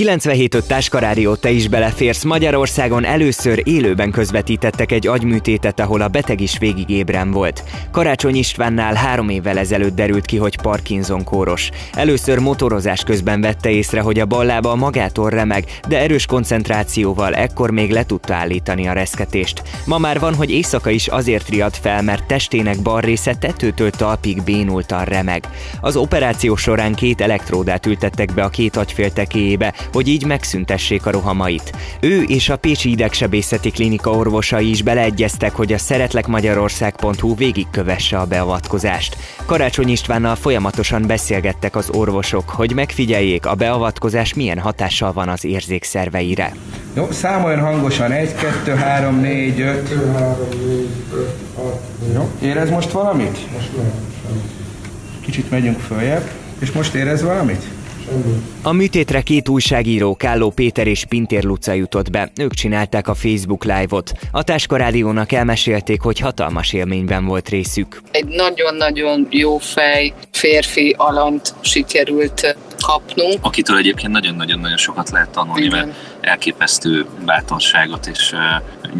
97 Táskarádió, te is beleférsz. Magyarországon először élőben közvetítettek egy agyműtétet, ahol a beteg is végig ébren volt. Karácsony Istvánnál három évvel ezelőtt derült ki, hogy Parkinson kóros. Először motorozás közben vette észre, hogy a bal lába magától remeg, de erős koncentrációval ekkor még le tudta állítani a reszketést. Ma már van, hogy éjszaka is azért riad fel, mert testének bal része tetőtől talpig bénultan remeg. Az operáció során két elektródát ültettek be a két agyféltekéjébe, hogy így megszüntessék a rohamait. Ő és a Pécsi Idegsebészeti Klinika orvosai is beleegyeztek, hogy a szeretlekmagyarország.hu végigkövesse a beavatkozást. Karácsony Istvánnal folyamatosan beszélgettek az orvosok, hogy megfigyeljék, a beavatkozás milyen hatással van az érzékszerveire. Jó, számoljon hangosan. 1, 2, 3, 4, 5. 2, 3, 4, 5, 6, 4. Jó, érez most valamit? Most nem. Kicsit megyünk följebb. És most érez valamit? Semmi. A műtétre két újságíró, Kálló Péter és Pintér Luca jutott be. Ők csinálták a Facebook live-ot. A Táska Rádiónak elmesélték, hogy hatalmas élményben volt részük. Egy nagyon-nagyon jó fej férfi alant sikerült kapnunk. akitől egyébként nagyon-nagyon-nagyon sokat lehet tanulni, Igen. mert elképesztő bátorságot és uh,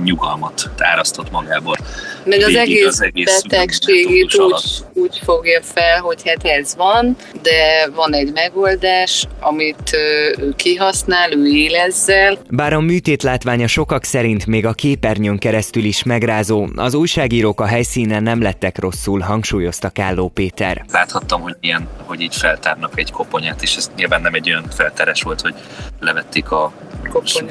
nyugalmat árasztott magából. Meg az egész, az egész betegségét úgy, úgy fogja fel, hogy hát ez van, de van egy megoldás, amit ő kihasznál, ő él ezzel. Bár a műtét látványa sokak szerint még a képernyőn keresztül is megrázó, az újságírók a helyszínen nem lettek rosszul, hangsúlyozta Kálló Péter. Láthattam, hogy ilyen, hogy így feltárnak egy koponyát, és ez nyilván nem egy olyan felteres volt, hogy levették a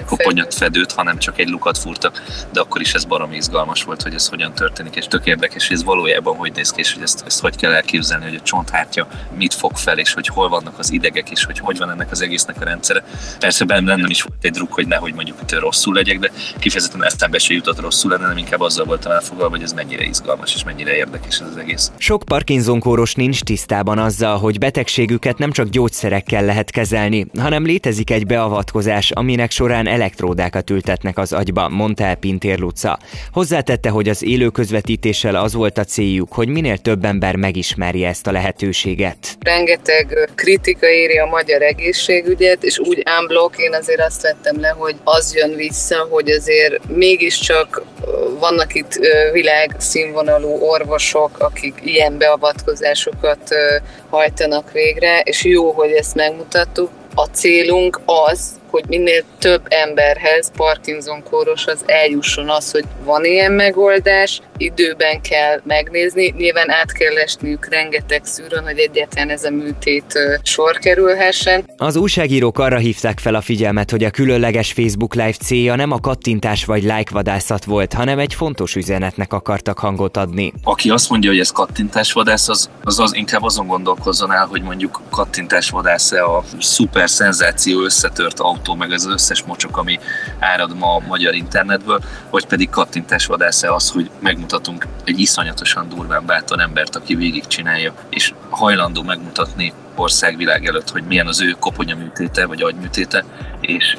koponyafedőt, hanem csak egy lukat fúrtak, de akkor is ez baromi izgalmas volt, hogy ez hogyan történik, és tök érdekes, hogy ez valójában hogy néz ki, és hogy ezt, ezt hogy kell elképzelni, hogy a csonthártya mit fog fel, és hogy hol vannak az idegek, és hogy hogy van ennek az egésznek a rendszere. Persze bennem nem is volt egy druk, hogy nehogy mondjuk itt rosszul legyek, de kifejezetten eszembe se jutott rosszul lenne, nem inkább azzal voltam elfoglalva, hogy ez mennyire izgalmas és mennyire érdekes ez az egész. Sok Parkinson kóros nincs tisztában azzal, hogy betegségüket nem csak gyógyszerekkel lehet kezelni, hanem létezik egy beavatkozás, aminek során elektródákat ültetnek az agyba, mondta el Pintér Luca. Hozzátette, hogy az élő közvetítéssel az volt a céljuk, hogy minél több ember megismerje ezt a lehetőséget. Rengeteg kritika éri a magyar egészségügyet, és úgy unblock én azért azt vettem le, hogy az jön vissza, hogy azért mégiscsak vannak itt világszínvonalú orvosok, akik ilyen beavatkozásokat hajtanak végre, és jó, hogy ezt megmutattuk. A célunk az, hogy minél több emberhez, Parkinson kóroshoz eljusson az, hogy van ilyen megoldás, időben kell megnézni, nyilván át kell esniük rengeteg szűrön, hogy egyáltalán ez a műtét sor kerülhessen. Az újságírók arra hívták fel a figyelmet, hogy a különleges Facebook Live célja nem a kattintás vagy like vadászat volt, hanem egy fontos üzenetnek akartak hangot adni. Aki azt mondja, hogy ez kattintásvadász, az, az, az inkább azon gondolkozzon el, hogy mondjuk kattintásvadász-e a szuper szenzáció összetört autó, meg az összes mocsok, ami árad ma a magyar internetből, vagy pedig kattintásvadász-e az, hogy megmutatunk egy iszonyatosan durván bátor embert, aki végigcsinálja, és hajlandó megmutatni országvilág előtt, hogy milyen az ő koponyaműtéte, vagy agyműtéte, és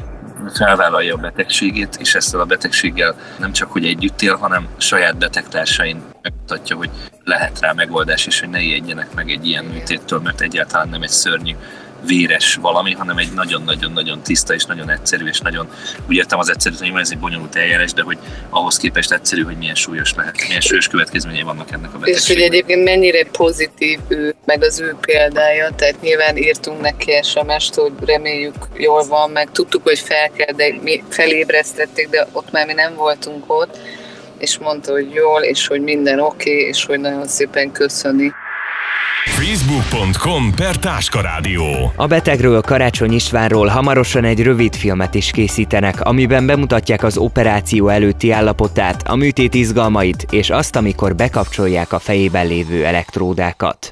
felvállalja a betegségét, és ezzel a betegséggel nem csak, hogy együtt él, hanem saját betegtársain megmutatja, hogy lehet rá megoldás, és hogy ne ijedjenek meg egy ilyen műtéttől, mert egyáltalán nem egy szörnyű véres valami, hanem egy nagyon-nagyon-nagyon tiszta és nagyon egyszerű, és nagyon, úgy értem az egyszerű, hogy ez egy bonyolult eljárás, de hogy ahhoz képest egyszerű, hogy milyen súlyos lehet, milyen súlyos következményei vannak ennek a És hogy betegségnek. egyébként mennyire pozitív ő, meg az ő példája, tehát nyilván írtunk neki SMS-t, hogy reméljük jól van, meg tudtuk, hogy fel kell, de mi felébresztették, de ott már mi nem voltunk ott, és mondta, hogy jól, és hogy minden oké, okay, és hogy nagyon szépen köszöni. Facebook.com per Táskarádió. A betegről Karácsony Istvánról hamarosan egy rövid filmet is készítenek, amiben bemutatják az operáció előtti állapotát, a műtét izgalmait és azt, amikor bekapcsolják a fejében lévő elektródákat.